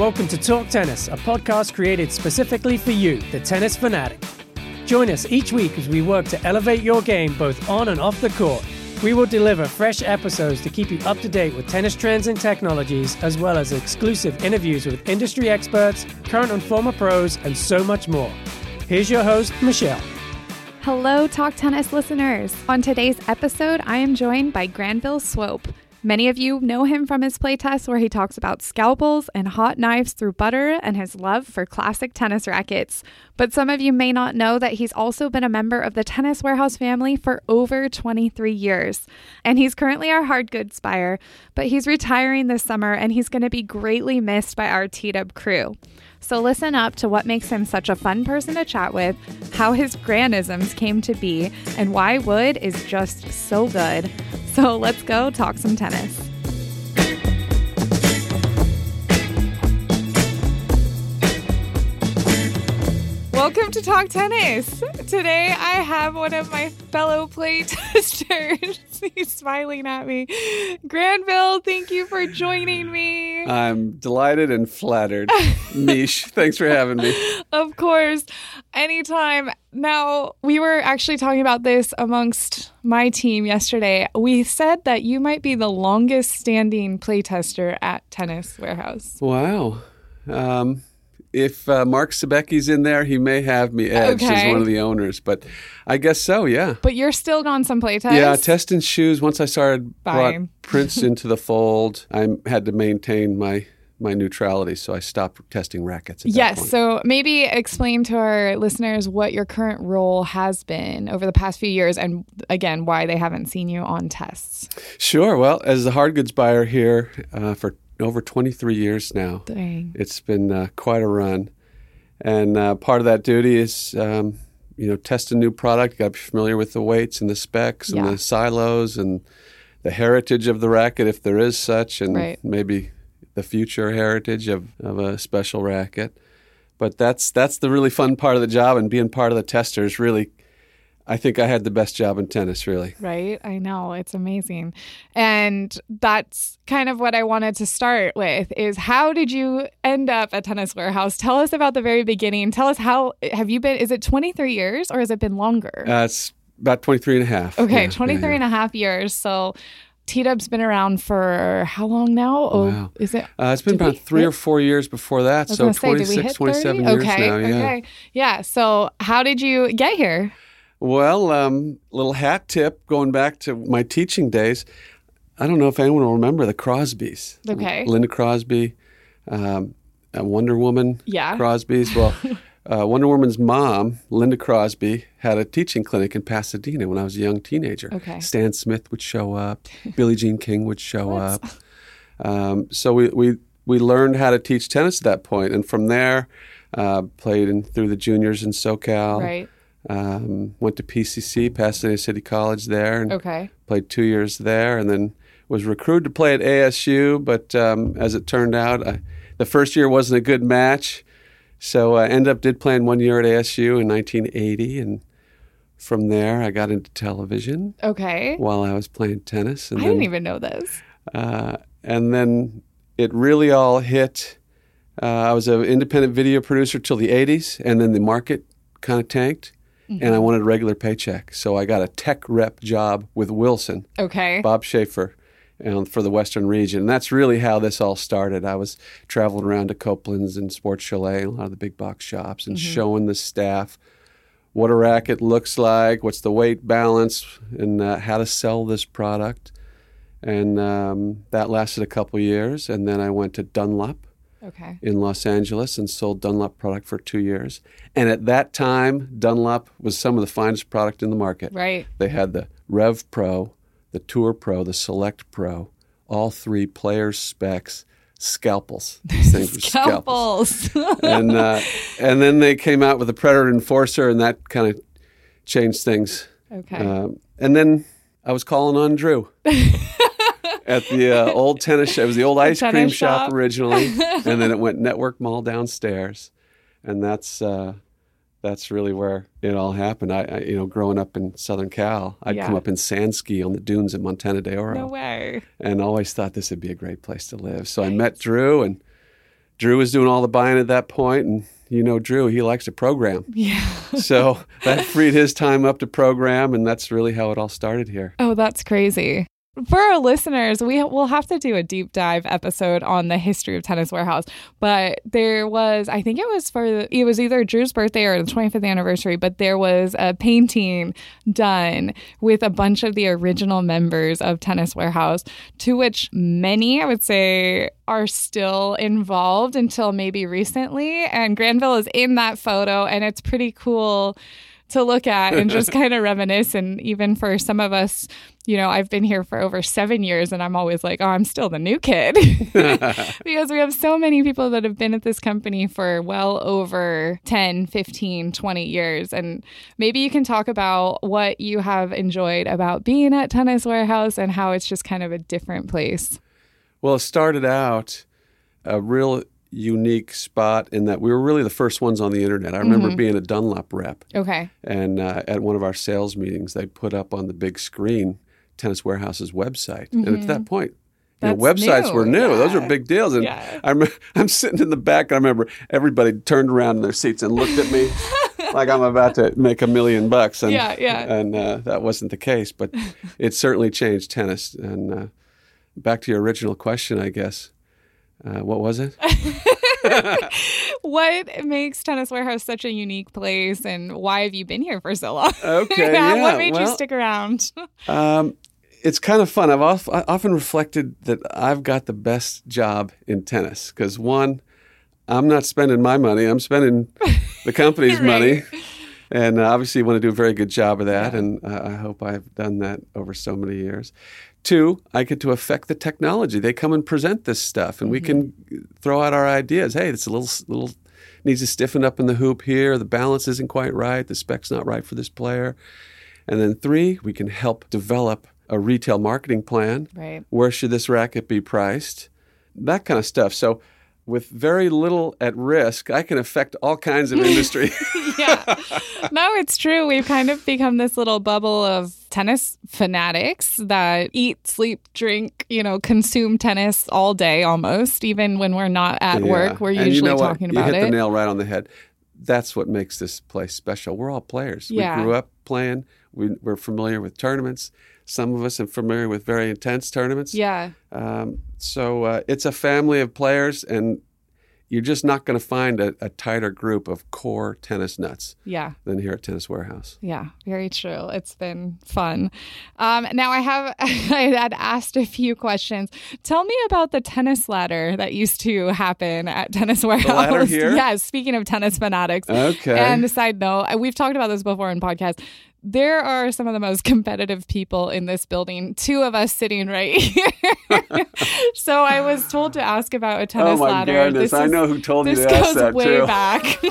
Welcome to Talk Tennis, a podcast created specifically for you, the tennis fanatic. Join us each week as we work to elevate your game both on and off the court. We will deliver fresh episodes to keep you up to date with tennis trends and technologies, as well as exclusive interviews with industry experts, current and former pros, and so much more. Here's your host, Michelle. Hello, Talk Tennis listeners. On today's episode, I am joined by Granville Swope. Many of you know him from his playtests where he talks about scalpels and hot knives through butter and his love for classic tennis rackets. But some of you may not know that he's also been a member of the Tennis Warehouse family for over 23 years. And he's currently our hard goods buyer, but he's retiring this summer and he's going to be greatly missed by our T-Dub crew. So listen up to what makes him such a fun person to chat with, how his granisms came to be, and why wood is just so good. So let's go talk some tennis. Welcome to Talk Tennis. Today I have one of my fellow play testers. He's smiling at me. Granville, thank you for joining me. I'm delighted and flattered. Mish, thanks for having me. Of course, anytime. Now, we were actually talking about this amongst my team yesterday. We said that you might be the longest standing playtester at Tennis Warehouse. Wow. Um, if uh, Mark Sebecki's in there, he may have me edged as one of the owners, but I guess so, yeah. But you're still on some playtests? Yeah, testing shoes. Once I started brought Fine. Prince into the fold, I had to maintain my my neutrality, so I stopped testing rackets. At that Yes. So maybe explain to our listeners what your current role has been over the past few years and again, why they haven't seen you on tests. Sure. Well, as the hard goods buyer here uh, for over 23 years now, Dang. it's been uh, quite a run. And uh, part of that duty is, um, you know, test a new product. Got to be familiar with the weights and the specs and the silos and the heritage of the racket, if there is such, and Right. maybe the future heritage of, of a special racket. But that's that's the really fun part of the job, and being part of the testers really. I think I had the best job in tennis, really. Right? I know. It's amazing. And that's kind of what I wanted to start with is how did you end up at Tennis Warehouse? Tell us about the very beginning. Tell us how have you been is it 23 years or has it been longer? Uh, it's about 23 and a half. okay, Yeah, 23 yeah, yeah. and a half years. So T-Dub's been around for how long now? Oh, Wow. is it Uh, it's been about three hit- or four years before that, so say, 26, 27 30? years okay, now. Yeah. Okay. Yeah. So how did you get here? Well, um, little hat tip going back to my teaching days. I don't know if anyone will remember the Crosbys. Okay. Linda Crosby, um, uh, Wonder Woman Yeah. Crosbys. Well, uh, Wonder Woman's mom, Linda Crosby, had a teaching clinic in Pasadena when I was a young teenager. Okay. Stan Smith would show up, Billie Jean King would show up. Um, so we, we we learned how to teach tennis at that point, and from there, uh, played in through the juniors in SoCal. Right. Um, went to PCC, Pasadena City College there, and Okay. played two years there, and then was recruited to play at ASU. But um, as it turned out, I, the first year wasn't a good match, so I ended up did playing one year at ASU in 1980, and from there I got into television Okay. while I was playing tennis. And I then, didn't even know this. uh, and then it really all hit. Uh, I was an independent video producer till the 80s, and then the market kind of tanked, and I wanted a regular paycheck. So I got a tech rep job with Wilson, Okay. Bob Schaefer, um, for the Western region. And that's really how this all started. I was traveling around to Copeland's and Sports Chalet and a lot of the big box shops and showing the staff what a racket looks like, what's the weight balance, and uh, how to sell this product. And um, that lasted a couple years. And then I went to Dunlop Okay. in Los Angeles and sold Dunlop product for two years. And at that time, Dunlop was some of the finest product in the market. Right. They had the Rev Pro, the Tour Pro, the Select Pro, all three players' specs, scalpels. Scalpels. Scalpels. And, uh, and then they came out with the Predator Enforcer, and that kind of changed things. okay. Um, and then I was calling on Drew at the uh, old tennis shop. It was the old ice cream shop, shop. originally, and then it went Network Mall downstairs, and that's uh, that's really where it all happened. I, I, you know, growing up in Southern Cal, I'd Yeah. come up in sand ski on the dunes at Montana de Oro, no way. and always thought this would be a great place to live. So I met Drew and Drew was doing all the buying at that point, and you know Drew, he likes to program. Yeah. so that freed his time up to program, and that's really how it all started here. Oh, that's crazy. For our listeners, we will have to do a deep dive episode on the history of Tennis Warehouse. But there was, I think it was for, it was either Drew's birthday or the 25th anniversary, but there was a painting done with a bunch of the original members of Tennis Warehouse, to which many, I would say, are still involved until maybe recently. And Granville is in that photo, and it's pretty cool to look at and just kind of reminisce. And even for some of us, you know, I've been here for over seven years and I'm always like, oh, I'm still the new kid. because we have so many people that have been at this company for well over 10, 15, 20 years. And maybe you can talk about what you have enjoyed about being at Tennis Warehouse and how it's just kind of a different place. Well, it started out a real unique spot in that we were really the first ones on the internet. I remember mm-hmm. being a Dunlop rep. Okay. And uh, at one of our sales meetings, they put up on the big screen Tennis Warehouse's website. Mm-hmm. And at that point, you know, websites new. were new. Yeah. Those were big deals. And yeah. I'm, I'm sitting in the back. I remember everybody turned around in their seats and looked at me like I'm about to make a million bucks. And, yeah, yeah. And uh, that wasn't the case. But it certainly changed tennis. And uh, back to your original question, I guess. Uh, what was it? what makes Tennis Warehouse such a unique place, and why have you been here for so long? Okay, yeah, what made well, you stick around? um, it's kind of fun. I've often reflected that I've got the best job in tennis because one, I'm not spending my money; I'm spending the company's right. money. And obviously, you want to do a very good job of that, and uh, I hope I've done that over so many years. Two, I get to affect the technology. They come and present this stuff, and mm-hmm. we can throw out our ideas. Hey, it's a little little needs to stiffen up in the hoop here. The balance isn't quite right. The spec's not right for this player. And then three, we can help develop a retail marketing plan. Right. Where should this racket be priced? That kind of stuff. So with very little at risk, I can affect all kinds of industry. yeah. No, it's true. We've kind of become this little bubble of tennis fanatics that eat, sleep, drink, you know, consume tennis all day almost. Even when we're not at yeah. work, we're and usually you know talking what? about you hit it. the nail right on the head. That's what makes this place special. We're all players. Yeah. We grew up playing. We, we're familiar with tournaments. Some of us are familiar with very intense tournaments. Yeah. Um, so uh, it's a family of players, and you're just not going to find a, a, tighter group of core tennis nuts yeah. than here at Tennis Warehouse. Yeah, very true. It's been fun. Um, now, I have I had asked a few questions. Tell me about the tennis ladder that used to happen at Tennis Warehouse. The ladder here? Yes, speaking of tennis fanatics. Okay. And side note, we've talked about this before in podcasts there are some of the most competitive people in this building. Two of us sitting right here. so I was told to ask about a tennis oh my ladder. Goodness. I know who told you to ask that way too. back.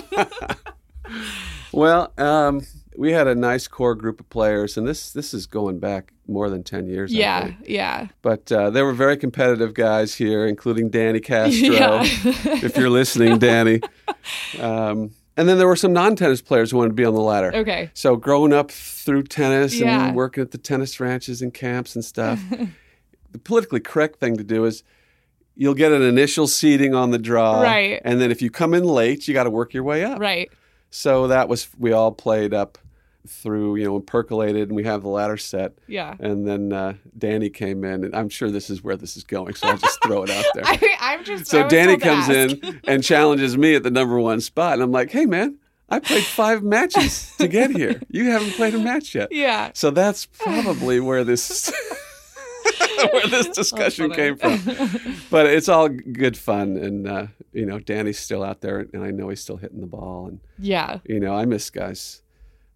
well, um, we had a nice core group of players, and this this is going back more than ten years. Yeah, yeah. But uh, there were very competitive guys here, including Danny Castro. Yeah. if you're listening, Danny. Um, and then there were some non-tennis players who wanted to be on the ladder. Okay. So growing up through tennis Yeah. and working at the tennis ranches and camps and stuff, the politically correct thing to do is you'll get an initial seating on the draw, Right. And then if you come in late, you got to work your way up. right. So that was we all played up through, you know, percolated, and we have the ladder set. Yeah. And then uh, Danny came in, and I'm sure this is where this is going, so I'll just throw it out there. I, I'm just So Danny comes in and challenges me at the number one spot, and I'm like, "Hey, man, I played five matches to get here. You haven't played a match yet." Yeah. So that's probably where this where this discussion came from. But it's all good fun, and uh, you know, Danny's still out there, and I know he's still hitting the ball, and Yeah. you know, I miss guys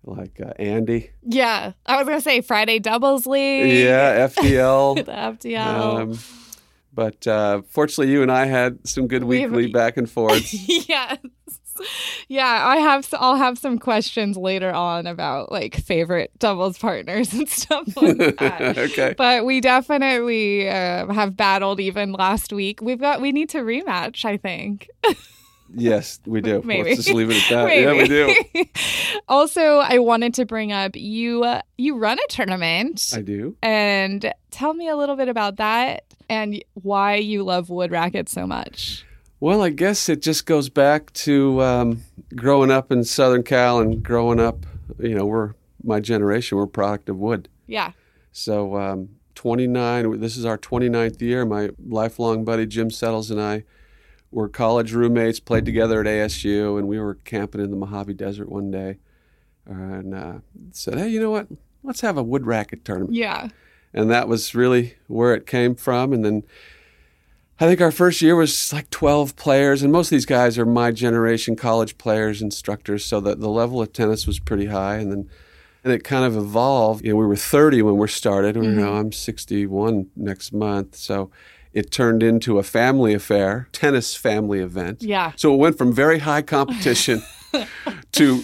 like uh, Andy, Yeah. I was gonna say Friday doubles league. yeah, The FDL. FDL. Um, but uh, fortunately, you and I had some good We have- weekly back and forth. yes. Yeah, I have. I'll have some questions later on about like favorite doubles partners and stuff like that. okay. But we definitely uh, have battled even last week. We've got. We need to rematch. I think. Yes, we do. Maybe. Let's just leave it at that. Yeah, we do. also, I wanted to bring up you. Uh, you run a tournament, I do. and tell me a little bit about that and why you love wood rackets so much. Well, I guess it just goes back to um, growing up in Southern Cal and growing up. You know, we're my generation. We're a product of wood. Yeah. So um, 29. This is our 29th year. My lifelong buddy Jim Settles and I were college roommates. Played together at ASU, and we were camping in the Mojave Desert one day, and uh, said, "Hey, you know what? Let's have a wood racket tournament." Yeah. And that was really where it came from. And then I think our first year was like 12 players, and most of these guys are my generation college players, instructors, so that the level of tennis was pretty high. And then and it kind of evolved. You know, we were 30 when we started. Mm-hmm. You know, I'm 61 next month, so it turned into a family affair, tennis family event. Yeah. So it went from very high competition to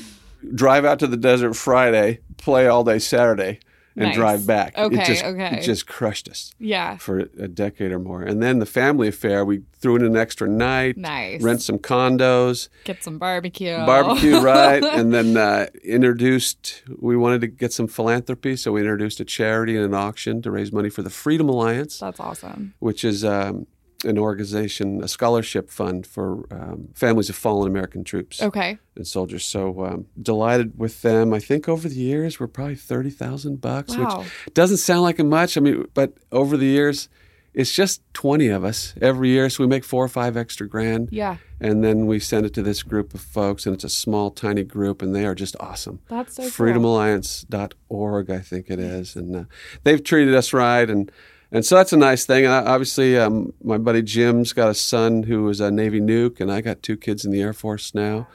drive out to the desert Friday, play all day Saturday, and Nice. drive back. Okay, it just, okay. It just crushed us Yeah. for a decade or more. And then the family affair, we threw in an extra night, Nice. rent some condos, Get some barbecue. barbecue, right? And then uh, introduced, we wanted to get some philanthropy. So we introduced a charity and an auction to raise money for the Freedom Alliance, That's awesome. which is um, an organization, a scholarship fund for um, families of fallen American troops Okay. and soldiers. So um, delighted with them. I think over the years we're probably thirty thousand bucks, Wow. which doesn't sound like much. I mean, but over the years, it's just twenty of us every year, so we make four or five extra grand. Yeah. And then we send it to this group of folks, and it's a small, tiny group, and they are just awesome. That's so cool. FreedomAlliance.org, I think it is, and uh, they've treated us right, and and so that's a nice thing. And I- obviously, um, my buddy Jim's got a son who is a Navy nuke, and I got two kids in the Air Force now.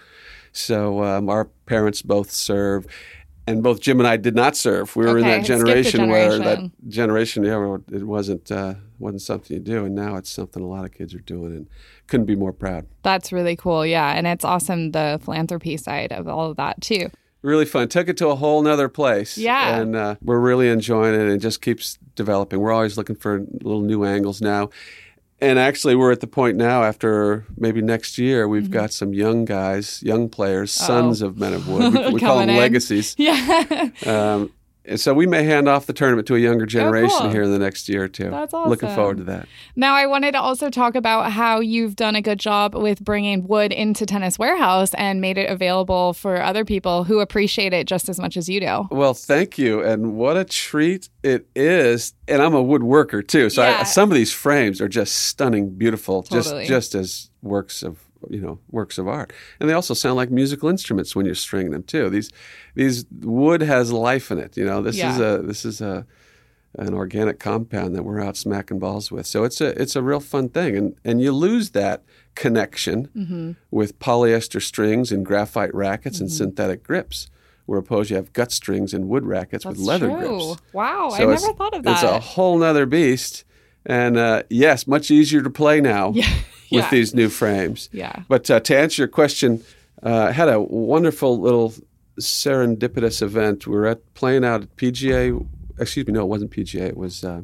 So um, our parents both serve, and both Jim and I did not serve. We were in that the generation, where that generation. generation, yeah, it wasn't uh, wasn't something you do, and now it's something a lot of kids are doing, and couldn't be more proud. That's really cool. Yeah. And it's awesome the philanthropy side of all of that too. Really fun. Took it to a whole nother place. Yeah. And uh, we're really enjoying it and it just keeps developing. We're always looking for little new angles now. And actually, we're at the point now after maybe next year, we've got some young guys, young players, sons of men of wood. We, we call them in. legacies. Yeah. Um, and so we may hand off the tournament to a younger oh, generation cool. here in the next year or two. That's awesome. Looking forward to that. Now, I wanted to also talk about how you've done a good job with bringing wood into Tennis Warehouse and made it available for other people who appreciate it just as much as you do. Well, thank you, and what a treat it is. And I'm a woodworker too, so Yeah. I, some of these frames are just stunning, beautiful, Totally. just just as works of you know works of art. And they also sound like musical instruments when you're stringing them too. These these wood has life in it. You know, this is a this is a an organic compound that we're out smacking balls with. So it's a it's a real fun thing, and and you lose that connection Mm-hmm. with polyester strings and graphite rackets and synthetic grips. Where opposed you have gut strings and wood rackets with leather true. grips. Wow, I never thought of that. It's a whole nother beast, and uh, yes, much easier to play now Yeah. With Yeah. these new frames. Yeah. But uh, to answer your question, uh, I had a wonderful little serendipitous event. We were at playing out at PGA. Excuse me, no, it wasn't PGA. It was uh,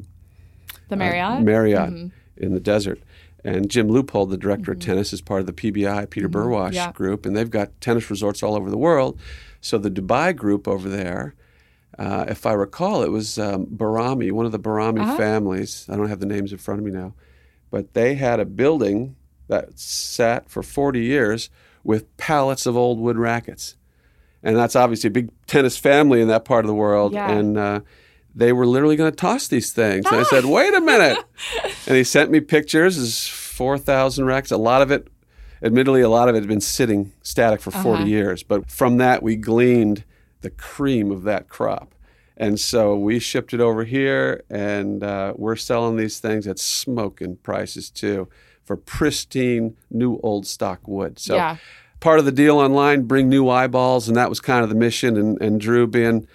The uh, Marriott? Marriott Mm-hmm. in the desert. And Jim Loopold, the director of tennis, is part of the PBI, Peter Burwash Mm-hmm. Yeah. group, and they've got tennis resorts all over the world. So the Dubai group over there, uh, if I recall, it was um, Barami, one of the Barami Uh-huh. families. I don't have the names in front of me now, but they had a building that sat for 40 years with pallets of old wood rackets. And that's obviously a big tennis family in that part of the world. Yeah. And uh, they were literally going to toss these things. And I said, wait a minute. and he sent me pictures. There's 4,000 racks. A lot of it, admittedly, a lot of it had been sitting static for 40 years. But from that, we gleaned the cream of that crop. And so we shipped it over here, and uh, we're selling these things at smoking prices too for pristine, new old stock wood. So Yeah. part of the deal online, bring new eyeballs, and that was kind of the mission. And, and Drew, being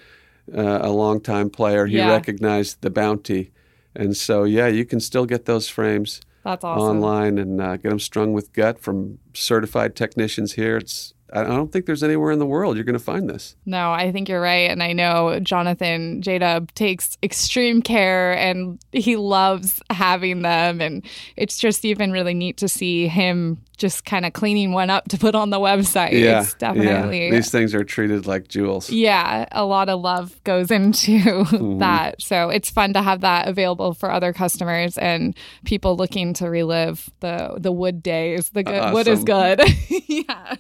uh, a longtime player, he Yeah. recognized the bounty. And so, yeah, you can still get those frames That's awesome. online and uh, get them strung with gut from certified technicians here. It's I don't think there's anywhere in the world you're going to find this. No, I think you're right. And I know Jonathan J-Dub takes extreme care and he loves having them. And it's just even really neat to see him just kind of cleaning one up to put on the website. Yeah, It's definitely. yeah. These things are treated like jewels. Yeah, a lot of love goes into Mm-hmm. that. So it's fun to have that available for other customers and people looking to relive the the wood days. The good wood is good. yeah.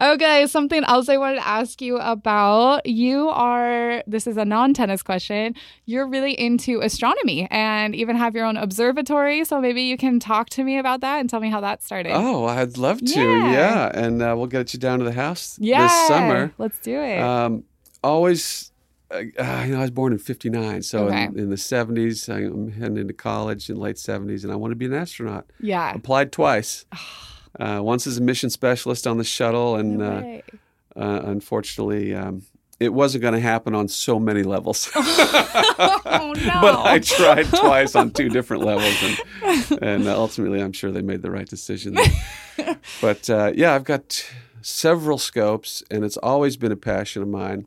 Okay, something else I wanted to ask you about. You are this is a non-tennis question. You're really into astronomy and even have your own observatory, so maybe you can talk to me about that and tell me how that started. Oh, I'd love to. Yeah. Yeah, and uh, we'll get you down to the house yeah. this summer. Let's do it. Um, always, uh, uh, you know, I was born in '59, so Okay. in, in the '70s, I'm heading into college in late '70s, and I want to be an astronaut. yeah. Applied twice. Uh, once as a mission specialist on the shuttle, and No uh, uh, unfortunately, um, it wasn't going to happen on so many levels. oh no. but I tried twice on two different levels, and, and uh, ultimately, I'm sure they made the right decision. but uh, yeah, I've got several scopes, and it's always been a passion of mine.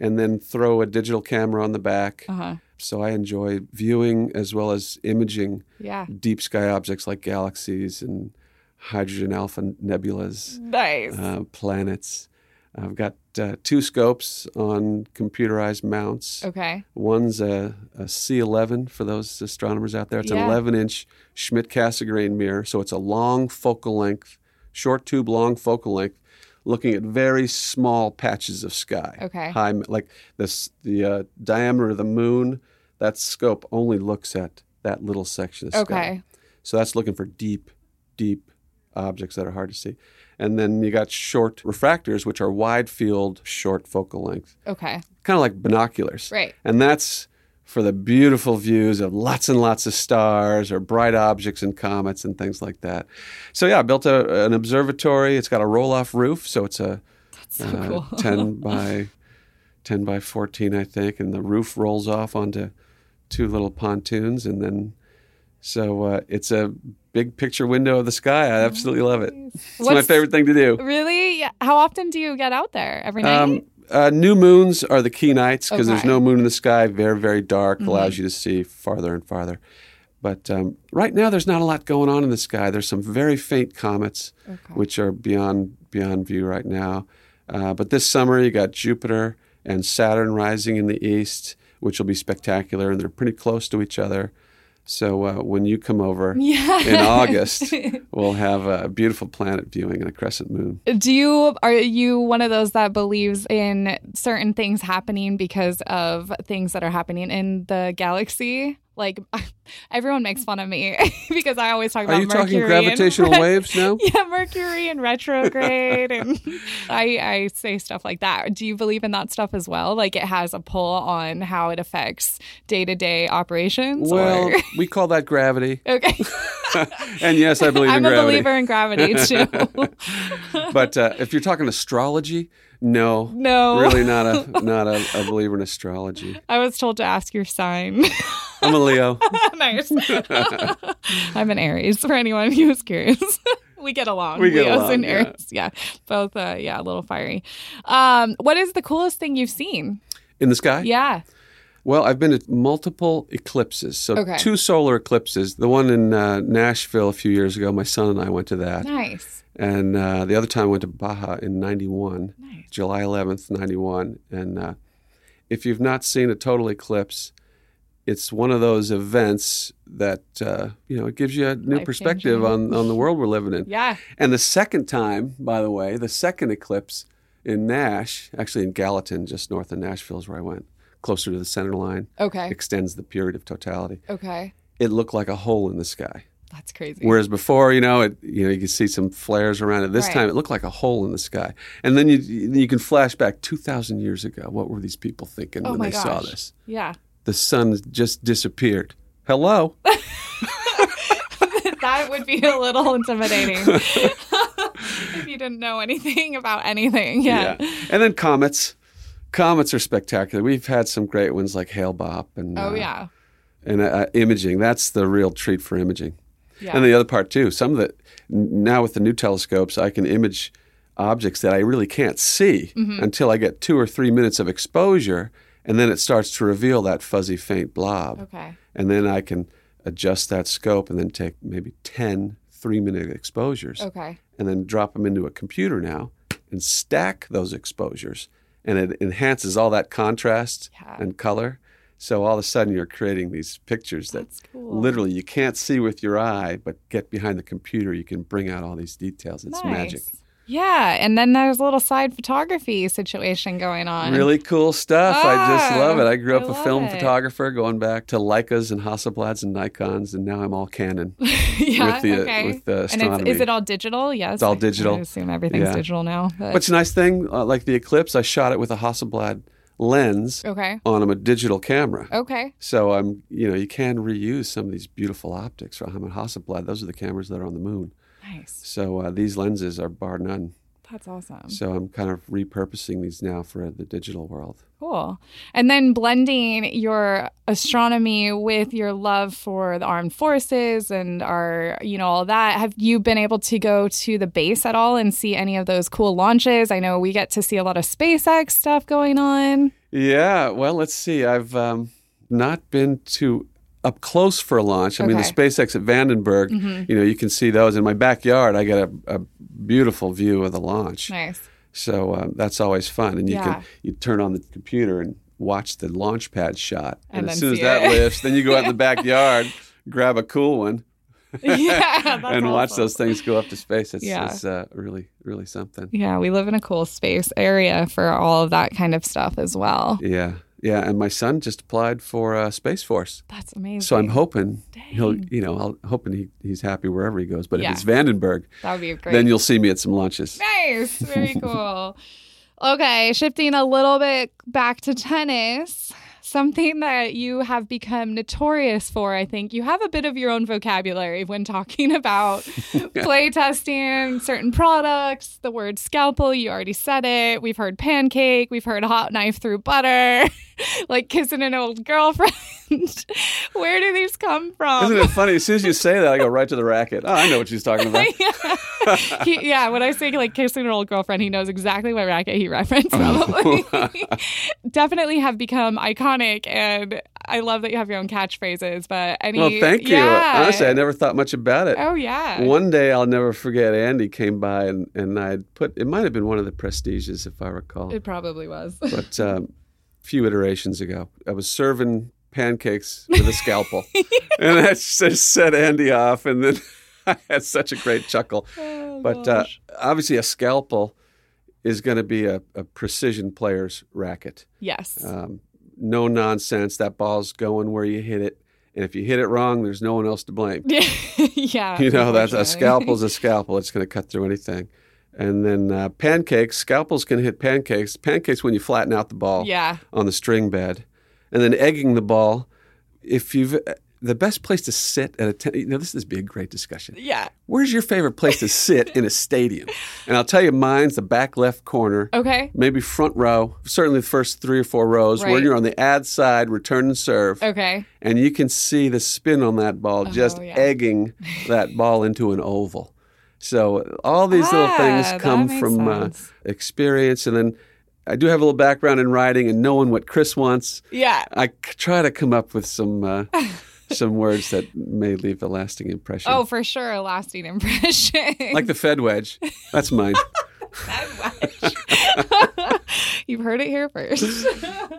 And then throw a digital camera on the back. uh-huh. So I enjoy viewing as well as imaging Yeah. deep sky objects like galaxies and hydrogen alpha nebulas, Nice. uh, planets. I've got uh, two scopes on computerized mounts. okay. One's a, a C11 for those astronomers out there. It's Yeah. an 11 inch Schmidt Cassegrain mirror. So it's a long focal length, short tube, long focal length, looking at very small patches of sky. Okay. High, like this, the uh, diameter of the moon, that scope only looks at that little section of sky. Okay. So that's looking for deep, deep objects that are hard to see. And then you got short refractors, which are wide field, short focal length Okay. kind of like binoculars. Right. And that's for the beautiful views of lots and lots of stars or bright objects and comets and things like that. So yeah, I built a, an observatory. It's got a roll-off roof, so it's a So uh, cool. 10 by 10 by 14, I think, and the roof rolls off onto two little pontoons and then so uh, it's a big picture window of the sky. I absolutely love it. It's my favorite thing to do. Really? Yeah. How often do you get out there? Every night? Um, uh, new moons are the key nights because there's no moon in the sky. Very, very dark. Mm-hmm. Allows you to see farther and farther. But um, right now, there's not a lot going on in the sky. There's some very faint comets, Okay. which are beyond beyond view right now. Uh, but this summer, you got Jupiter and Saturn rising in the east, which will be spectacular, and they're pretty close to each other. So uh, when you come over in August, we'll have a beautiful planet viewing and a crescent moon. Do you are you one of those that believes in certain things happening because of things that are happening in the galaxy? Like everyone makes fun of me because I always talk about Are you talking Mercury and gravitational waves now? Yeah, Mercury and retrograde, and I, I say stuff like that. Do you believe in that stuff as well? Like it has a pull on how it affects day to day operations. Well, we call that gravity. okay, and yes, I believe I'm in a gravity. believer in gravity too. But uh, if you're talking astrology, no, no, really not a not a, a believer in astrology. I was told to ask your sign. I'm a Leo. nice. I'm an Aries for anyone who's curious. we get along. We get Leos along, and yeah. Aries. Yeah. Both uh yeah, a little fiery. Um, what is the coolest thing you've seen? In the sky? Yeah. Well, I've been at multiple eclipses. So Okay. two solar eclipses. The one in uh, Nashville a few years ago, my son and I went to that. Nice. And uh, the other time I went to Baja in 91, Nice. July 11th, 91. And uh, if you've not seen a total eclipse, it's one of those events that, uh, you know, it gives you a new Life-changing. perspective on, on the world we're living in. Yeah. And the second time, by the way, the second eclipse in Nash, actually in Gallatin, just north of Nashville is where I went, closer to the center line, Okay. extends the period of totality. Okay. It looked like a hole in the sky. That's crazy. Whereas before, you know, it, you know, you could see some flares around it. This Right. time, it looked like a hole in the sky. And then you you can flash back two thousand years ago. What were these people thinking Oh when they saw this? yeah. The sun just disappeared. Hello. that would be a little intimidating. if you didn't know anything about anything. Yeah. And then comets. Comets are spectacular. We've had some great ones like Hale Bopp and Oh uh, yeah. and uh, imaging. That's the real treat for imaging. Yeah. And the other part too. Some of the now with the new telescopes, I can image objects that I really can't see Mm-hmm. until I get two or three minutes of exposure, and then it starts to reveal that fuzzy, faint blob. Okay. And then I can adjust that scope and then take maybe 10 three minute exposures Okay. and then drop them into a computer now and stack those exposures. And it enhances all that contrast Yeah. and color. So all of a sudden you're creating these pictures that cool. literally you can't see with your eye, but get behind the computer, you can bring out all these details. It's magic. Yeah, and then there's a little side photography situation going on. Really cool stuff. I just Ah, love it. I grew up a film it. photographer going back to Leicas and Hasselblads and Nikons, and now I'm all Canon. yeah, with the, okay. with the and it's, is it all digital? Yes. It's all digital. I assume everything's Yeah. digital now. But, What's a nice thing, uh, like the Eclipse, I shot it with a Hasselblad lens okay. on a digital camera. Okay. So I'm, you know, you can reuse some of these beautiful optics from a Hasselblad. Those are the cameras that are on the moon. Nice. So uh, these lenses are bar none. That's awesome. So I'm kind of repurposing these now for the digital world. Cool. And then blending your astronomy with your love for the armed forces and our, you know, all that. Have you been able to go to the base at all and see any of those cool launches? I know we get to see a lot of SpaceX stuff going on. Yeah, well, let's see. I've um, not been to up close for a launch. I mean, the Mm-hmm. SpaceX at Vandenberg, you know, you can see those in my backyard. I get a, a beautiful view of the launch. Nice. So um, that's always fun. And you Yeah. can you turn on the computer and watch the launch pad shot. And, And as soon as that it. lifts, then you go out in the backyard, grab a cool one, yeah. And watch awesome. those things go up to space. It's, Yeah. it's uh, really, really something. Yeah, we live in a cool space area for all of that kind of stuff as well. Yeah. Yeah. And my son just applied for uh, Space Force. That's amazing. So I'm hoping he'll, you know, I'll hoping he, he's happy wherever he goes. But Yeah. if it's Vandenberg, that would be great. then you'll see me at some lunches. Nice. Very cool. Okay, shifting a little bit back to tennis. Something that you have become notorious for, I think. You have a bit of your own vocabulary when talking about play testing certain products. The word scalpel, you already said it. We've heard pancake, we've heard hot knife through butter, like kissing an old girlfriend. Where do these come from? Isn't it funny? As soon as you say that, I go right to the racket. Oh, I know what she's talking about. yeah. He, yeah, when I say like kissing an old girlfriend, he knows exactly what racket he referenced. Probably, definitely have become iconic, and I love that you have your own catchphrases. But any, Well, thank you. Yeah. Honestly, I never thought much about it. Oh yeah. One day I'll never forget. Andy came by and, and I'd put it might have been one of the prestiges if I recall, It probably was. but um, a few iterations ago, I was serving pancakes with a scalpel, and I just set Andy off, and then I had such a great chuckle. Oh, But uh, obviously, a scalpel is going to be a, a precision player's racket. yes. Um, no nonsense. That ball's going where you hit it. And if you hit it wrong, there's no one else to blame. yeah. You know, that's a scalpel's a scalpel. It's going to cut through anything. And then uh, pancakes, scalpels can hit pancakes. Pancakes when you flatten out the ball Yeah. on the string bed. And then egging the ball. If you've the best place to sit at a ten, you know this is be a great discussion. Yeah. Where's your favorite place to sit in a stadium? And I'll tell you, mine's the back left corner Okay. maybe front row, certainly the first three or four rows, where you're on the ad side, return and serve, Okay. and you can see the spin on that ball just Oh, yeah. egging that ball into an oval. So all these little Ah, things come from uh, experience, and then I do have a little background in writing and knowing what Chris wants. Yeah. I try to come up with some uh, some words that may leave a lasting impression. Oh, for sure, a lasting impression. like the Fed wedge. That's mine. Fed wedge. You've heard it here first.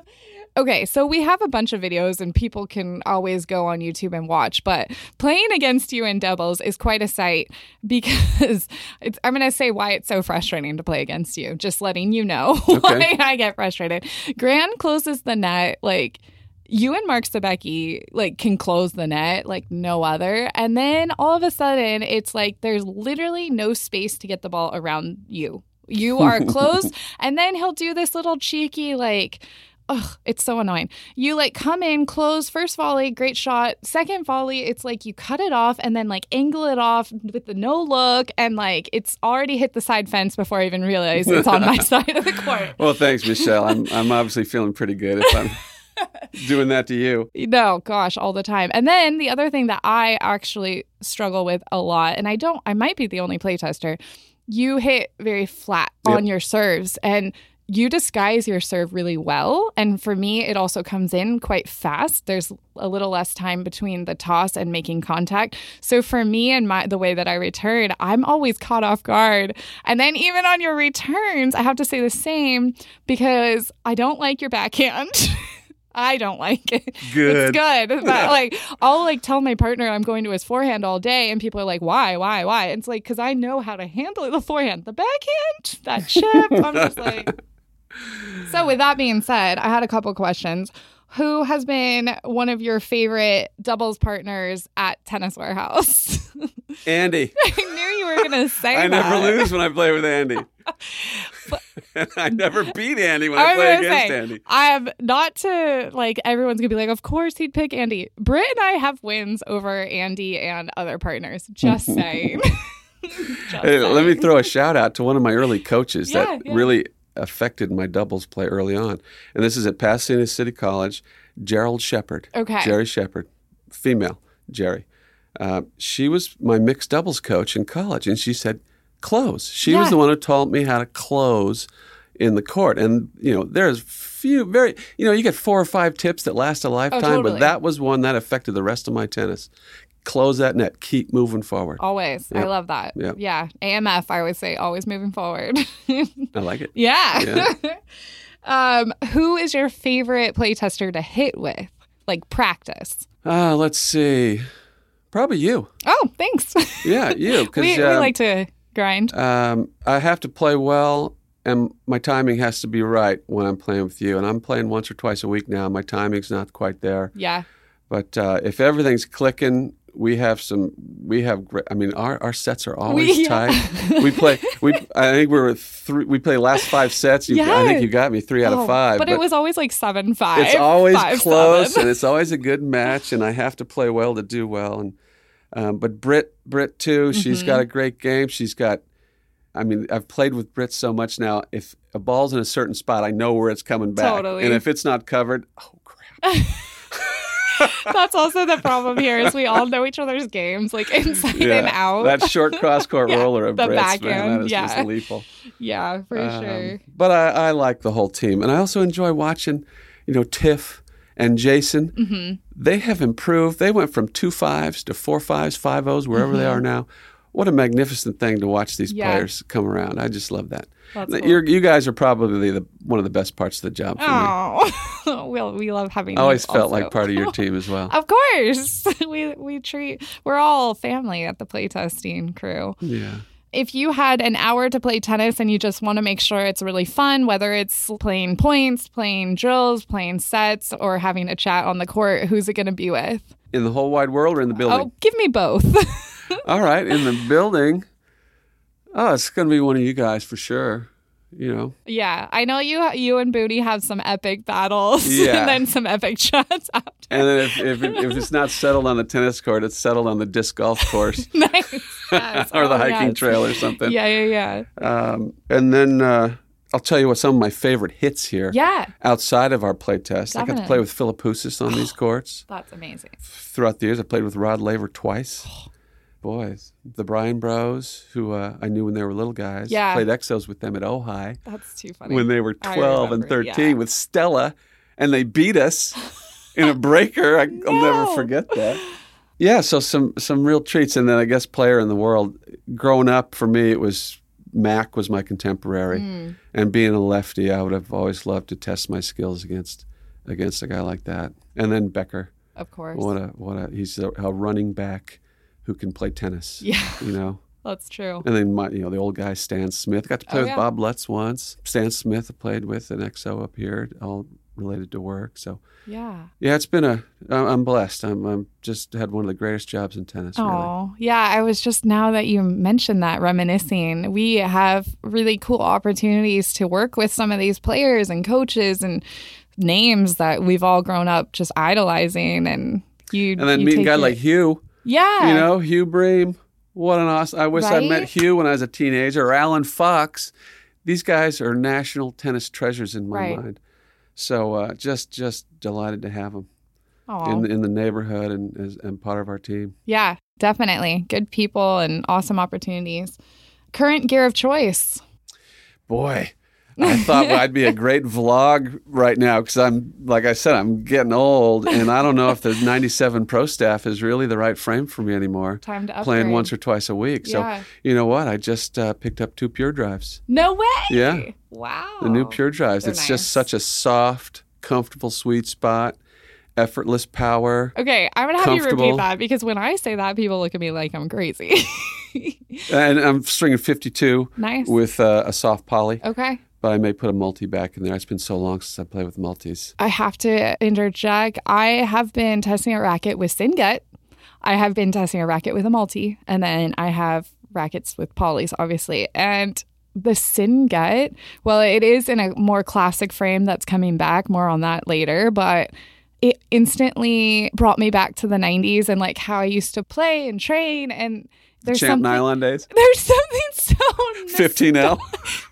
okay, so we have a bunch of videos and people can always go on YouTube and watch, but playing against you in doubles is quite a sight because it's, I'm going to say why it's so frustrating to play against you, just letting you know why I get frustrated. Gran closes the net like you and Mark Sabecki like can close the net like no other. And then all of a sudden it's like there's literally no space to get the ball around you. You are closed. and then he'll do this little cheeky like Ugh, it's so annoying. You like come in, close, first volley, great shot. Second volley, it's like you cut it off and then like angle it off with the no look, and like it's already hit the side fence before I even realize it's on my side of the court. Well, thanks, Michelle. I'm I'm obviously feeling pretty good if I'm doing that to you. No, gosh, all the time. And then the other thing that I actually struggle with a lot, and I don't, I might be the only playtester. you hit very flat Yep. on your serves and you disguise your serve really well. And for me, it also comes in quite fast. There's a little less time between the toss and making contact. So for me and my the way that I return, I'm always caught off guard. And then even on your returns, I have to say the same because I don't like your backhand. I don't like it. Good. It's good. But like I'll like tell my partner I'm going to his forehand all day and people are like, why, why, why? It's like because I know how to handle the forehand. The backhand, that chip. I'm just like So with that being said, I had a couple questions. Who has been one of your favorite doubles partners at Tennis Warehouse? Andy. I knew you were gonna say I that. never lose when I play with Andy. I never beat Andy when I, I play against say, Andy. I am not to like everyone's gonna be like, of course he'd pick Andy. Britt and I have wins over Andy and other partners. Just saying. Just Hey, let me throw a shout out to one of my early coaches Yeah, that yeah. really affected my doubles play early on. And this is at Pasadena City College, Gerald Shepard. Okay. Jerry Shepard, female, Jerry. Uh, she was my mixed doubles coach in college, and she said, close. She was the one who taught me how to close in the court. And, you know, there's few, very, you know, you get four or five tips that last a lifetime, Oh, totally. but that was one that affected the rest of my tennis. Close that net, keep moving forward. Always. I love that. Yep. Yeah. AMF, I always say always moving forward. I like it. yeah. um, who is your favorite playtester to hit with? Like practice. Uh, let's see. Probably you. Oh, thanks. Yeah, you. Because we, we like to grind. um, I have to play well, and my timing has to be right when I'm playing with you. And I'm playing once or twice a week now. My timing's not quite there. Yeah. But uh, if everything's clicking, we have some. We have. Great, I mean, our, our sets are always We- yeah. tight. we play. We. I think we were three. We play last five sets. You, I think you got me three out Oh, of five. But, it was always like seven five. it's always five, close seven. and it's always a good match and i have to play well to do well and um, but brit brit too she's Mm-hmm. got a great game she's got i mean i've played with brit so much now if a ball's in a certain spot i know where it's coming back Totally. and if it's not covered oh crap That's also the problem here is we all know each other's games like inside and out. that short cross court Yeah, roller of the Brit's, man, backhand, that is yeah. just lethal. yeah, for Um, sure. But I, I like the whole team, and I also enjoy watching, you know, Tiff and Jason. Mm-hmm. They have improved. They went from two fives to four fives, five O's, wherever they are now. What a magnificent thing to watch these Mm-hmm. Yeah. players come around. I just love that. Cool. You're, you guys are probably the, one of the best parts of the job for me. Oh, well, we love having. I always you felt also. like part of your team as well. Of course, we we treat we're all family at the playtesting crew. Yeah. If you had an hour to play tennis and you just want to make sure it's really fun, whether it's playing points, playing drills, playing sets, or having a chat on the court, who's it going to be with? In the whole wide world or in the building? Oh, give me both. All right, in the building. Oh, it's going to be one of you guys for sure. You know, yeah, I know you you and Booty have some epic battles Yeah. and then some epic shots after. and then if, if, if it's not settled on the tennis court, it's settled on the disc golf course nice. Yes. or the Oh, hiking yes. trail or something. Yeah, yeah, yeah. Um, and then uh, I'll tell you what some of my favorite hits here Yeah, outside of our play test. I got to play with Philippoussis on these courts. that's amazing. Throughout the years, I played with Rod Laver twice. Boys, the Bryan Bros, who uh, I knew when they were little guys, Yeah. played exos with them at Ojai. That's too funny. when they were 12 and 13 yeah. with Stella, and they beat us in a breaker. I, I'll never forget that. Yeah, so some some real treats, and then I guess player in the world. Growing up, for me, it was Mac was my contemporary, Hmm. and being a lefty, I would have always loved to test my skills against against a guy like that. And then Becker, of course. what a what a he's a, a running back who can play tennis. Yeah. you know. That's true. And then my, you know, the old guy Stan Smith. Got to oh, play Oh, with yeah. Bob Lutz once. Stan Smith played with an XO up here, all related to work. So Yeah. yeah, it's been a. I'm blessed. I'm, I'm just had one of the greatest jobs in tennis. Really. Oh, yeah. I was just now that you mentioned that reminiscing, we have really cool opportunities to work with some of these players and coaches and names that we've all grown up just idolizing. And you, And then you meeting a guy it- like Hugh. Yeah, You know, Hugh Bream. What an awesome! I wish I'd met Hugh when I was a teenager. Or Alan Fox. These guys are national tennis treasures in my Right. mind. So uh, just just delighted to have them in in the neighborhood and as and part of our team. Yeah, definitely. Good people and awesome opportunities. Current gear of choice. Boy, I thought well, I'd be a great vlog right now because I'm, like I said, I'm getting old, and I don't know if the 97 Pro Staff is really the right frame for me anymore. Time to upgrade. Playing once or twice a week. Yeah. So, you know what? I just uh, picked up two Pure Drives. No way. Yeah. Wow. The new Pure Drives. they're it's nice. just such a soft, comfortable sweet spot, effortless power. Okay, I'm gonna have you repeat that because when I say that, people look at me like I'm crazy. And I'm stringing 52 nice. with uh, a soft poly, okay. But I may put a multi back in there. It's been so long since I played with multis. I have to interject. I have been testing a racket with syn gut. I have been testing a racket with a multi, and then I have rackets with polys, obviously. And the syn gut, well, it is in a more classic frame that's coming back. More on that later, but it instantly brought me back to the 90s and like how I used to play and train. And there's Champ something. nylon days. There's something so 15L.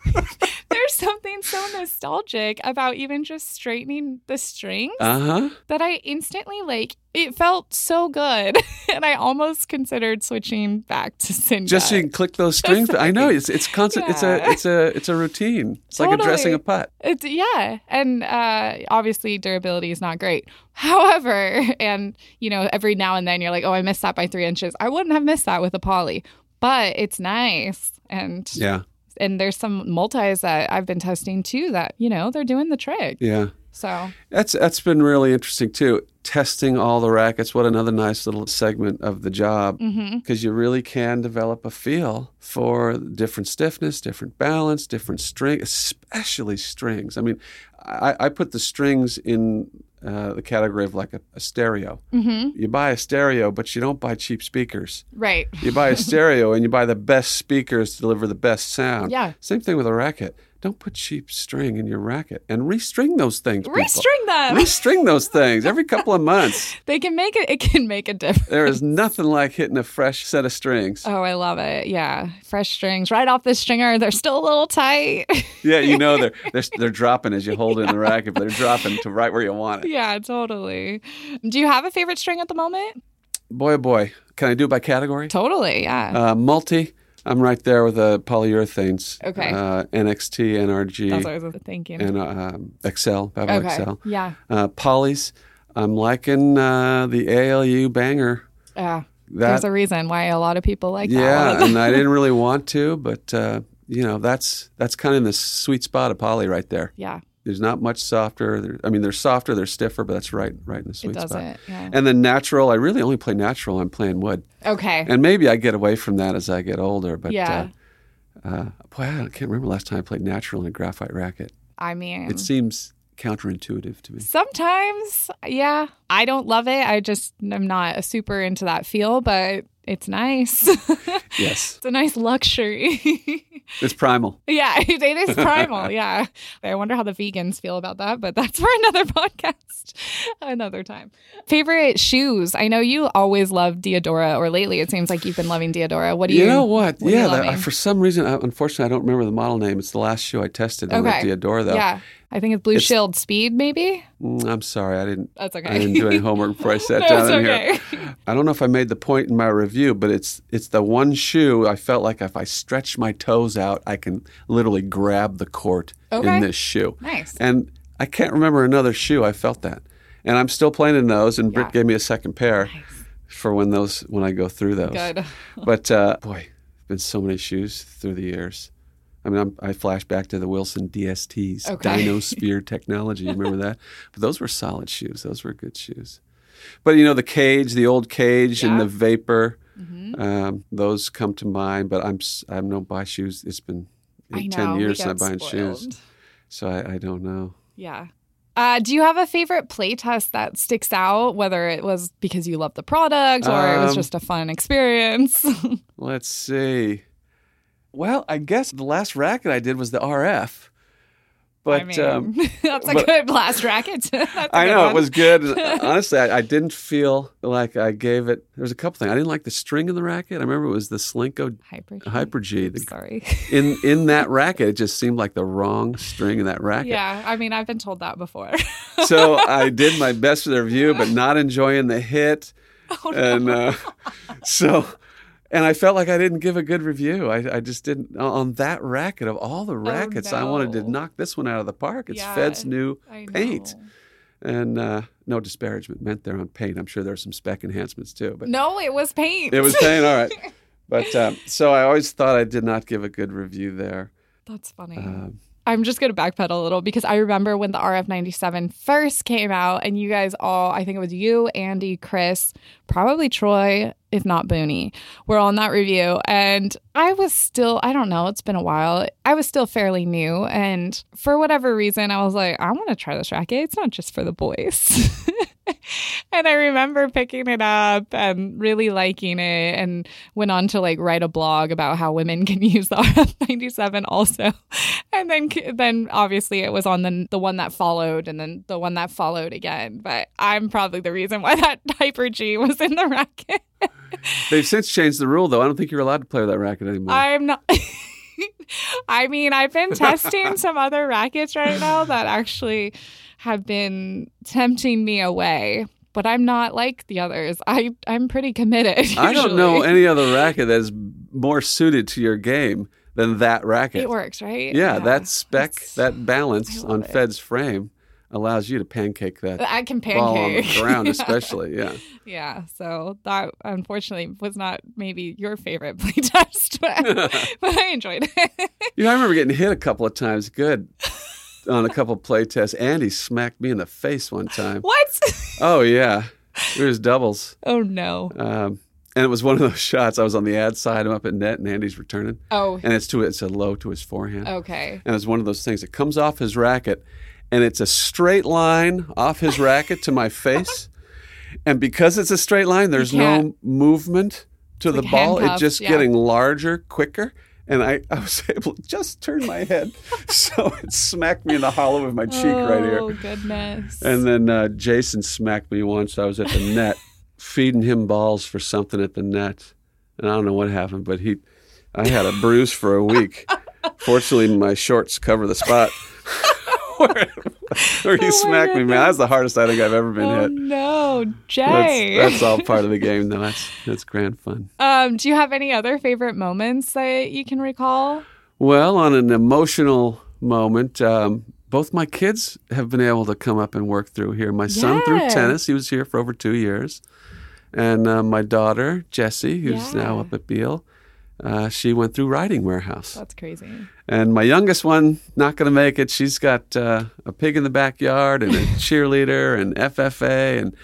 there's something so nostalgic about even just straightening the strings Uh huh. that I instantly like. It felt so good, and I almost considered switching back to Singa. Just so you can click those strings. I know it's it's constant. It's a it's a it's a routine. It's like addressing a putt. It's yeah, and uh, obviously durability is not great. However, and you know, every now and then you're like, oh, I missed that by three inches. I wouldn't have missed that with a poly, but it's nice, and Yeah, and there's some multis that I've been testing too that you know they're doing the trick. yeah. So That's that's been really interesting too. Testing all the rackets. What another nice little segment of the job because you really can develop a feel for different stiffness, different balance, different string, especially strings. I mean, I, I put the strings in uh, the category of like a, a stereo. Mm-hmm. You buy a stereo, but you don't buy cheap speakers. right. You buy a stereo and you buy the best speakers to deliver the best sound. Yeah. Same thing with a racket. Don't put cheap string in your racket and restring those things. people. Restring them. Restring those things every couple of months. they can make it. It can make a difference. There is nothing like hitting a fresh set of strings. Oh, I love it. Yeah, fresh strings right off the stringer. They're still a little tight. Yeah, you know they're they're, they're dropping as you hold it in the racket, but they're dropping to right where you want it. yeah, totally. Do you have a favorite string at the moment? Boy, oh boy, can I do it by category? Totally. Yeah. Uh, multi, I'm right there with the polyurethanes. Okay. Uh, NXT, NRG, That's what I was thinking. and um, Excel, Babolat okay. Excel. Yeah. Uh, polys, I'm liking uh, the ALU banger. Yeah. That There's a reason why a lot of people like that yeah, and I didn't really want to, but uh, you know that's that's kind of in the sweet spot of poly right there. yeah. There's not much softer. I mean, they're softer, they're stiffer, but that's right, right in the sweet spot. it. Yeah. And then natural, I really only play natural. I'm playing wood, Okay. and maybe I get away from that as I get older. But yeah. uh, uh, boy, I can't remember last time I played natural in a graphite racket. I mean, It seems counterintuitive to me. sometimes, yeah. I don't love it. I just am not a super into that feel, but it's nice. Yes, it's a nice luxury. it's primal. Yeah, it, it is primal. yeah. I wonder how the vegans feel about that, but that's for another podcast, another time. Favorite shoes? I know you always love Diadora, or lately it seems like you've been loving Diadora. What do you? You know what? what yeah, that, for some reason, I, unfortunately, I don't remember the model name. It's the last shoe I tested Okay. the Diadora, though. Yeah, I think it's Blue It's- Shield Speed, maybe. Mm, I'm sorry, I didn't. That's okay. I didn't do any homework before I sat No, down okay. here. I don't know if I made the point in my review, but it's it's the one shoe I felt like if I stretch my toes out, I can literally grab the court Okay. in this shoe. Nice. And I can't remember another shoe I felt that. And I'm still playing in those. And Britt gave me a second pair for when those when I go through those. Good. But uh, boy, been so many shoes through the years. I mean, I'm, I flash back to the Wilson DSTs, Okay. Dinosphere technology. You remember that? But those were solid shoes. Those were good shoes. But you know, the cage, the old cage, and the vapor, Mhm. um, those come to mind. But I'm I don't buy shoes. It's been I eight, know. ten years since I've been shoes, so I, I don't know. Yeah. Uh, do you have a favorite playtest that sticks out, whether it was because you love the product or it was Um, just a fun experience? Let's see. Well, I guess the last racket I did was the RF. But I mean, um, that's a but- good blast racket. I know one. it was good. Honestly, I, I didn't feel like I gave it. There was a couple things I didn't like the string in the racket. I remember it was the Solinco Hyper. Hyper G. The, Sorry. in in that racket, it just seemed like the wrong string in that racket. Yeah, I mean, I've been told that before. So I did my best with the review, but not enjoying the hit. Oh, and uh, so and I felt like I didn't give a good review. I, I just didn't on that racket of all the rackets. I wanted to Oh, knock this one out of the park. It's Yeah, Fed's new paint, and uh, no disparagement meant there on paint. I'm sure there's some spec enhancements too, but No, it was paint. it was paint. All right, but um, so I always thought I did not give a good review there. That's funny. Um, I'm just going to backpedal a little because I remember when the RF97 first came out, and you guys all, I think it was you, Andy, Chris, probably Troy, if not Booney, were on that review. And I was still, I don't know, it's been a while. I was still fairly new. And for whatever reason, I was like, I want to try this racket. It's not just for the boys. and I remember picking it up and really liking it and went on to like write a blog about how women can use the RF97 also. And then then obviously it was on the the one that followed and then the one that followed again. But I'm probably the reason why that Hyper G was in the racket. they've since changed the rule though. I don't think you're allowed to play with that racket anymore. I'm not I mean, I've been testing some other rackets right now that actually have been tempting me away. But I'm not like the others. I I'm pretty committed. I don't know any other racket that is more suited to your game than that racket. It works, right? Yeah, that spec, that balance on it. Fed's frame allows you to pancake that I can ball on the pancake. ground, Yeah. especially. Yeah. Yeah, so that unfortunately was not maybe your favorite playtest, but, but I enjoyed it. You know, I remember getting hit a couple of times good on a couple of play tests. Andy smacked me in the face one time. what? Oh, yeah. It was doubles. Oh no. Um, and it was one of those shots. I was on the ad side, I'm up at net, and Andy's returning. Oh, And it's to it's a low to his forehand. okay. And it's one of those things that comes off his racket and it's a straight line off his racket to my face. And because it's a straight line, there's no movement to the like ball. It's just yeah. getting larger, quicker. And I, I was able to just turn my head. so it smacked me in the hollow of my cheek right here. Oh goodness. And then uh, Jason smacked me once. I was at the net feeding him balls for something at the net. And I don't know what happened, but he, I had a bruise for a week. Fortunately, my shorts cover the spot where he Oh my smacked me. Man, that's the hardest I think I've ever been oh hit. no, That's, Jay. that's all part of the game, though. That's that's grand fun. um, do you have any other favorite moments that you can recall? Well, on an emotional moment, um, both my kids have been able to come up and work through here. My son through tennis; he was here for over two years, and uh, my daughter Jessie, who's now up at Beale, uh, she went through Riding Warehouse. That's crazy. And my youngest one, not going to make it. She's got uh, a pig in the backyard and a cheerleader and FFA, and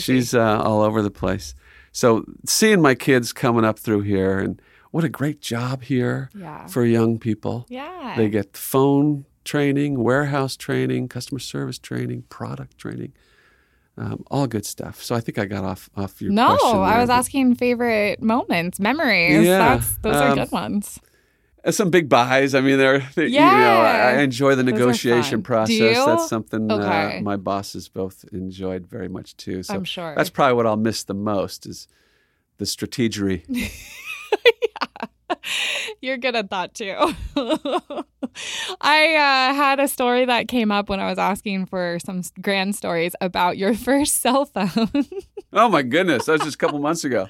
she's uh, all over the place. So seeing my kids coming up through here, and what a great job here Yeah. for young people. Yeah. They get phone training, warehouse training, customer service training, product training, um, all good stuff. So I think I got off off your no, question. I was but- asking favorite moments, memories. Yeah, That's those are um, good ones. Uh, Some big buys. I mean, they're, they, you know, I, I enjoy the Those negotiation process. That's something Okay. uh, my bosses both enjoyed very much too. So I'm sure. that's probably what I'll miss the most is the strategery. You're good at that too. I uh, had a story that came up when I was asking for some grand stories about your first cell phone. oh my goodness, that was just a couple months ago.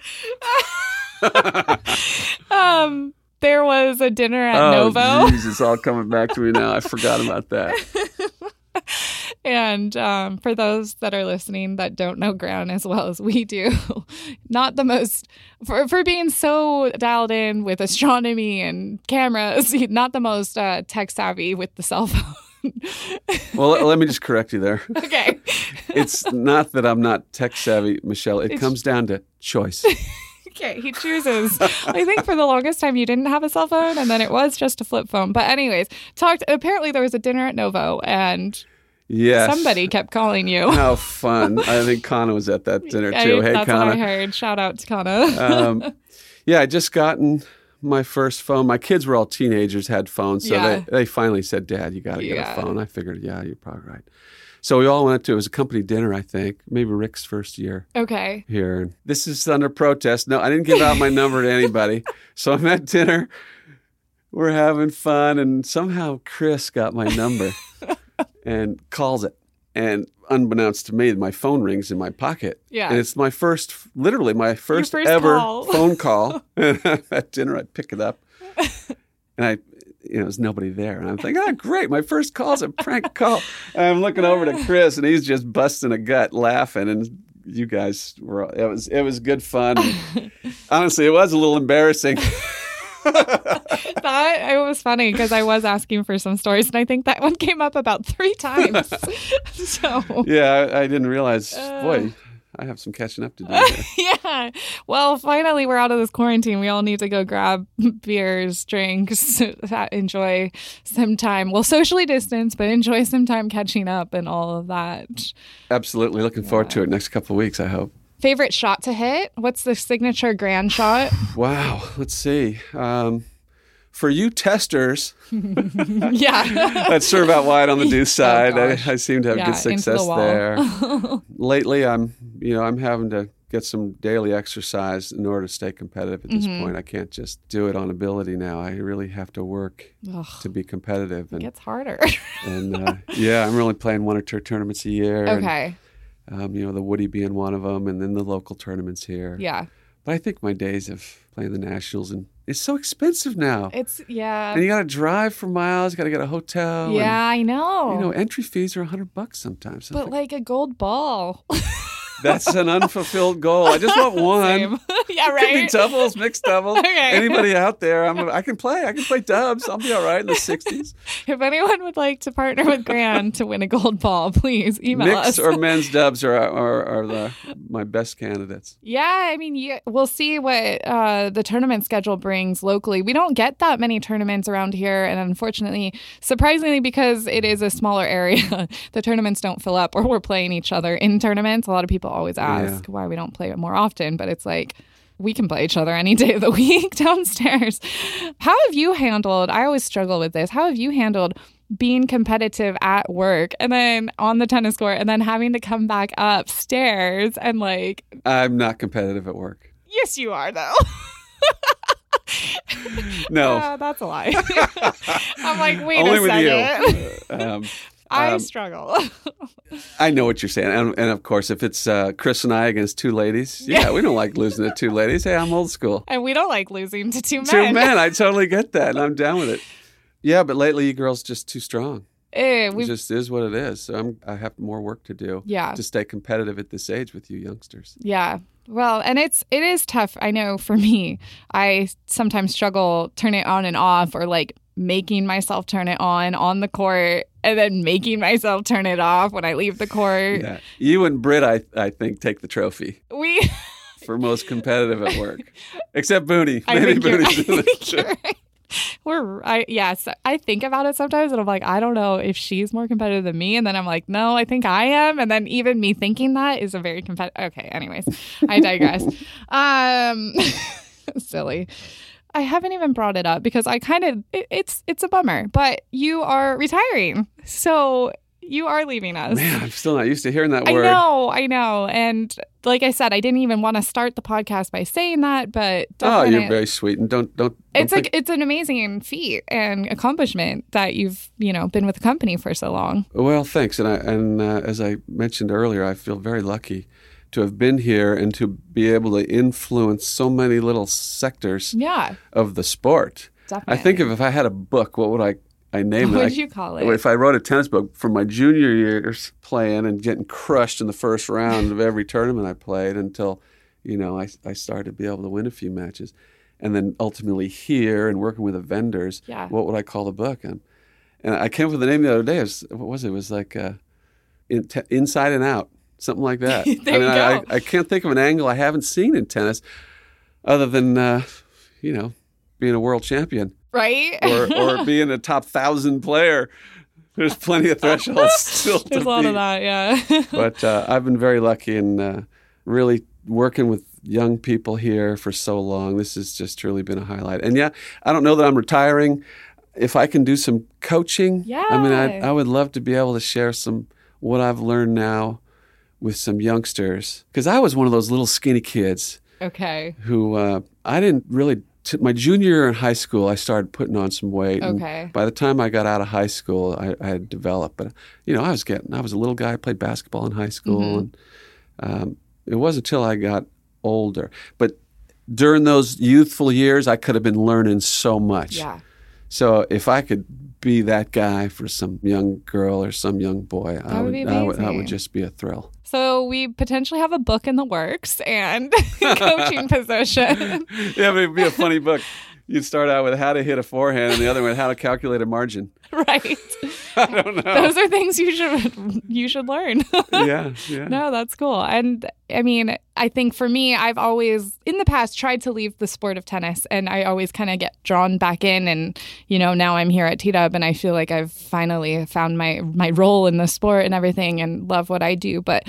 um, there was a dinner at oh, Novo, it's all coming back to me now. I forgot about that. And um, for those that are listening that don't know Ground as well as we do, not the most for for being so dialed in with astronomy and cameras, not the most uh, tech savvy with the cell phone. Well, let- me just correct you there. okay. It's not that I'm not tech savvy, Michelle. It It's- comes down to choice. Okay, he chooses. I think for the longest time you didn't have a cell phone, and then it was just a flip phone. But anyways, talked. Apparently there was a dinner at Novo, and Yes. somebody kept calling you. How fun. I think Kana was at that dinner I- too. hey, that's what I heard. Shout out to Kana. um, yeah, I just gotten my first phone. My kids were all teenagers, had phones, so Yeah. they, they finally said, "Dad, you got to get a phone." I figured, yeah, you're probably right. So we all went to it was a company dinner, I think, maybe Rick's first year okay. here. This is under protest. No, I didn't give out my number to anybody. So I'm at dinner. We're having fun, and somehow Chris got my number and calls it. and unbeknownst to me, my phone rings in my pocket. Yeah. And it's my first, literally my first, first ever call. phone call. At dinner, I pick it up, and I, you know, there's nobody there, and I'm thinking, oh, great, my first call's a prank call. And I'm looking over to Chris, and he's just busting a gut, laughing, and you guys were. It was it was good fun. Honestly, it was a little embarrassing. That it was funny because I was asking for some stories, and I think that one came up about three times. so yeah, I, I didn't realize. Uh. boy, I have some catching up to do. Yeah. Well, finally, we're out of this quarantine. We all need to go grab beers, drinks, enjoy some time. Well, socially distance, but enjoy some time catching up and all of that. Absolutely, looking forward to it next couple of weeks. I hope. Favorite shot to hit? What's the signature grand shot? Wow. Let's see. Um, for you testers yeah. that serve out wide on the deuce side, Oh. I, I seem to have Yeah, good into the success there. Lately, I'm you know I'm having to get some daily exercise in order to stay competitive at this Mm-hmm. point. I can't just do it on ability now. I really have to work Ugh, to be competitive. it And, gets harder. and uh, yeah, I'm really playing one or two tournaments a year. and, okay. Um, you know, the Woody being one of them, and then the local tournaments here. Yeah. But I think my days of playing the nationals and it's so expensive now. It's, yeah. and you got to drive for miles. You Got to get a hotel. yeah, I know. You know, entry fees are a hundred bucks sometimes. I'm but like a gold ball. that's an unfulfilled goal. I just want one. Yeah, Could be right. doubles, mixed doubles. Okay. Anybody out there? I'm. I can play. I can play dubs. I'll be all right in the '60s. If anyone would like to partner with Grand to win a gold ball, please email Mixed us. or men's dubs are are, are the my best candidates. yeah, I mean, you, we'll see what uh, the tournament schedule brings locally. We don't get that many tournaments around here, and unfortunately, surprisingly, because it is a smaller area, the tournaments don't fill up, or we're playing each other in tournaments. A lot of people always ask why we don't play it more often, but it's like. We can play each other any day of the week downstairs. How have you handled? I always struggle with this. How have you handled being competitive at work and then on the tennis court and then having to come back upstairs and like I'm not competitive at work. yes you are though No, Uh, that's a lie i'm like wait only a with second you. Um, i um, struggle I know what you're saying, and, and of course, if it's uh, Chris and I against two ladies, yeah, we don't like losing to two ladies. Hey, I'm old school. and we don't like losing to two men Two men, I totally get that, and I'm down with it. Yeah, but lately, you girls just too strong. Eh, It just is what it is. So I'm, I have more work to do. Yeah. To stay competitive at this age with you youngsters. yeah well and it's it is tough i know for me i sometimes struggle turn it on and off or like making myself turn it on on the court and then making myself turn it off when i leave the court Yeah. You and Britt, I, I think, take the trophy we for most competitive at work, except Booney. I Maybe think you're, I Booney's think it. right. We're I yes, I think about it sometimes and I'm like, I don't know if she's more competitive than me. And then I'm like, no, I think I am. And then even me thinking that is a very competitive okay, anyways. I digress. um silly. I haven't even brought it up because I kind of it, it's it's a bummer, but you are retiring. So you are leaving us. Man, I'm still not used to hearing that word. I know, I know. And like I said, I didn't even want to start the podcast by saying that, but Oh, you're very sweet, and don't don't. don't it's like think- it's an amazing feat and accomplishment that you've you know been with the company for so long. Well, thanks, and I and uh, as I mentioned earlier, I feel very lucky to have been here and to be able to influence so many little sectors Yeah, of the sport. definitely. I think if, if I had a book, what would I I name it? what it? would I- you call it? If I wrote a tennis book from my junior years playing and getting crushed in the first round of every tournament I played until, you know, I, I started to be able to win a few matches. And then ultimately here and working with the vendors, Yeah. what would I call the book? And, and I came up with the name the other day. It was, what was it? It was like uh, in, te- Inside and Out, something like that. There I mean, you I, go. I, I can't think of an angle I haven't seen in tennis other than, uh, you know, being a world champion right? or, or being a top thousand player. There's plenty of thresholds still to There's a lot beat. of that, yeah. But uh, I've been very lucky and uh, really working with young people here for so long. This has just truly been a highlight. And yeah, I don't know that I'm retiring. If I can do some coaching, yeah. I mean, I, I would love to be able to share some what I've learned now with some youngsters. Because I was one of those little skinny kids okay. who uh, I didn't really t- my junior year in high school, I started putting on some weight. and Okay. by the time I got out of high school, I, I had developed. But you know, I was getting. I was a little guy. I played basketball in high school, Mm-hmm. and um, it wasn't until I got older. But during those youthful years, I could have been learning so much. Yeah. So if I could be that guy for some young girl or some young boy, I would I would, that would just be a thrill. So we potentially have a book in the works and coaching position. Yeah, but it'd be a funny book. You'd start out with how to hit a forehand, and the other one how to calculate a margin. right. I don't know. Those are things you should you should learn. yeah, yeah. no, that's cool. And I mean, I think for me, I've always in the past tried to leave the sport of tennis and I always kind of get drawn back in and you know, now I'm here at T-Dub and I feel like I've finally found my my role in the sport and everything and love what I do, but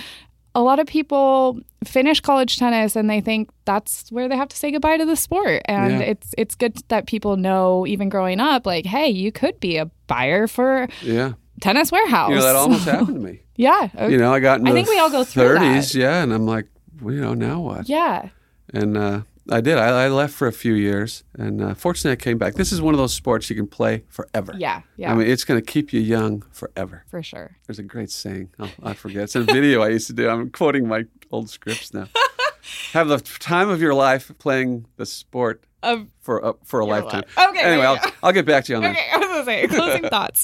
a lot of people finish college tennis and they think that's where they have to say goodbye to the sport and Yeah. it's it's good that people know even growing up like hey you could be a buyer for Yeah. tennis warehouse You know, that almost happened to me. yeah You know, I got I think we all go through that. 30s, yeah, and I'm like, well, you know, now what? yeah And uh, I did. I, I left for a few years, and uh, fortunately, I came back. This is one of those sports you can play forever. yeah yeah I mean, it's going to keep you young forever. for sure There's a great saying. Oh, I forget. It's a video I used to do. I'm quoting my old scripts now. Have the time of your life playing the sport Of for a, for a lifetime. life. Okay, Anyway. I'll, I'll get back to you on that. okay i was gonna say closing thoughts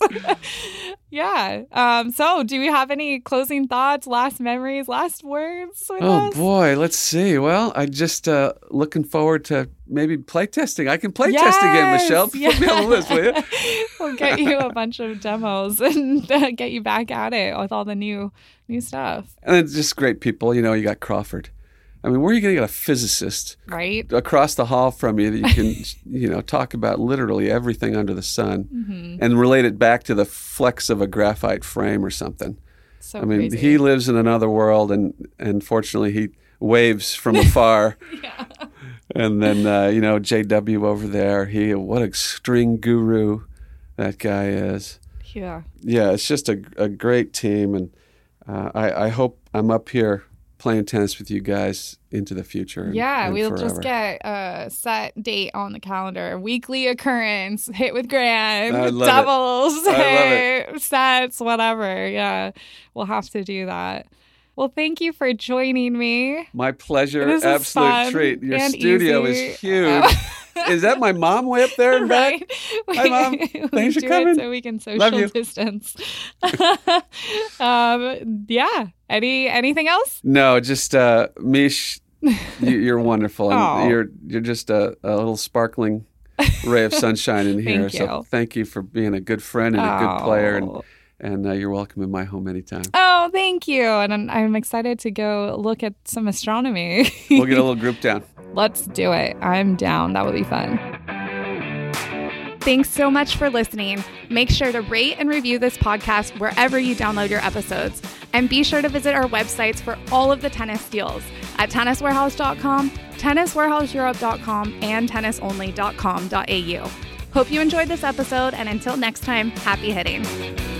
yeah um so do we have any closing thoughts last memories last words with Oh us boy, let's see. Well, I just uh, looking forward to maybe play testing. I can play test again, Michelle. Yes, Put me on the list, will you? we'll get you a bunch of demos and uh, get you back at it with all the new new stuff, And it's just great people. You know, you got Crawford. I mean, where are you going to get a physicist right? across the hall from you that you can, you know, talk about literally everything under the sun Mm-hmm. and relate it back to the flex of a graphite frame or something? So I mean, crazy. he lives in another world, and and fortunately, he waves from afar. yeah. And then uh, you know, JW over there, he what a string guru that guy is. yeah. Yeah, it's just a, a great team, and uh, I, I hope I'm up here playing tennis with you guys into the future. and- Yeah, and we'll forever. just get a set date on the calendar. Weekly occurrence, hit with Grand, I love it. doubles, sets, whatever. Yeah, we'll have to do that. Well, thank you for joining me. My pleasure, absolute treat. Your studio easy. is huge. is that my mom way up there and back? right? Hi, Mom. Thanks for coming. So we can social distance. um, yeah. Any anything else? No, just uh, Mish, you, you're wonderful, and you're you're just a, a little sparkling ray of sunshine in here. Thank So you. thank you for being a good friend and a good player, and. And uh, you're welcome in my home anytime. Oh, thank you. And I'm, I'm excited to go look at some astronomy. We'll get a little group down. Let's do it. I'm down. That would be fun. Thanks so much for listening. Make sure to rate and review this podcast wherever you download your episodes. And be sure to visit our websites for all of the tennis deals at tenniswarehouse.com, tenniswarehouseeurope.com, and tennisonly.com.au. Hope you enjoyed this episode, and until next time, happy hitting.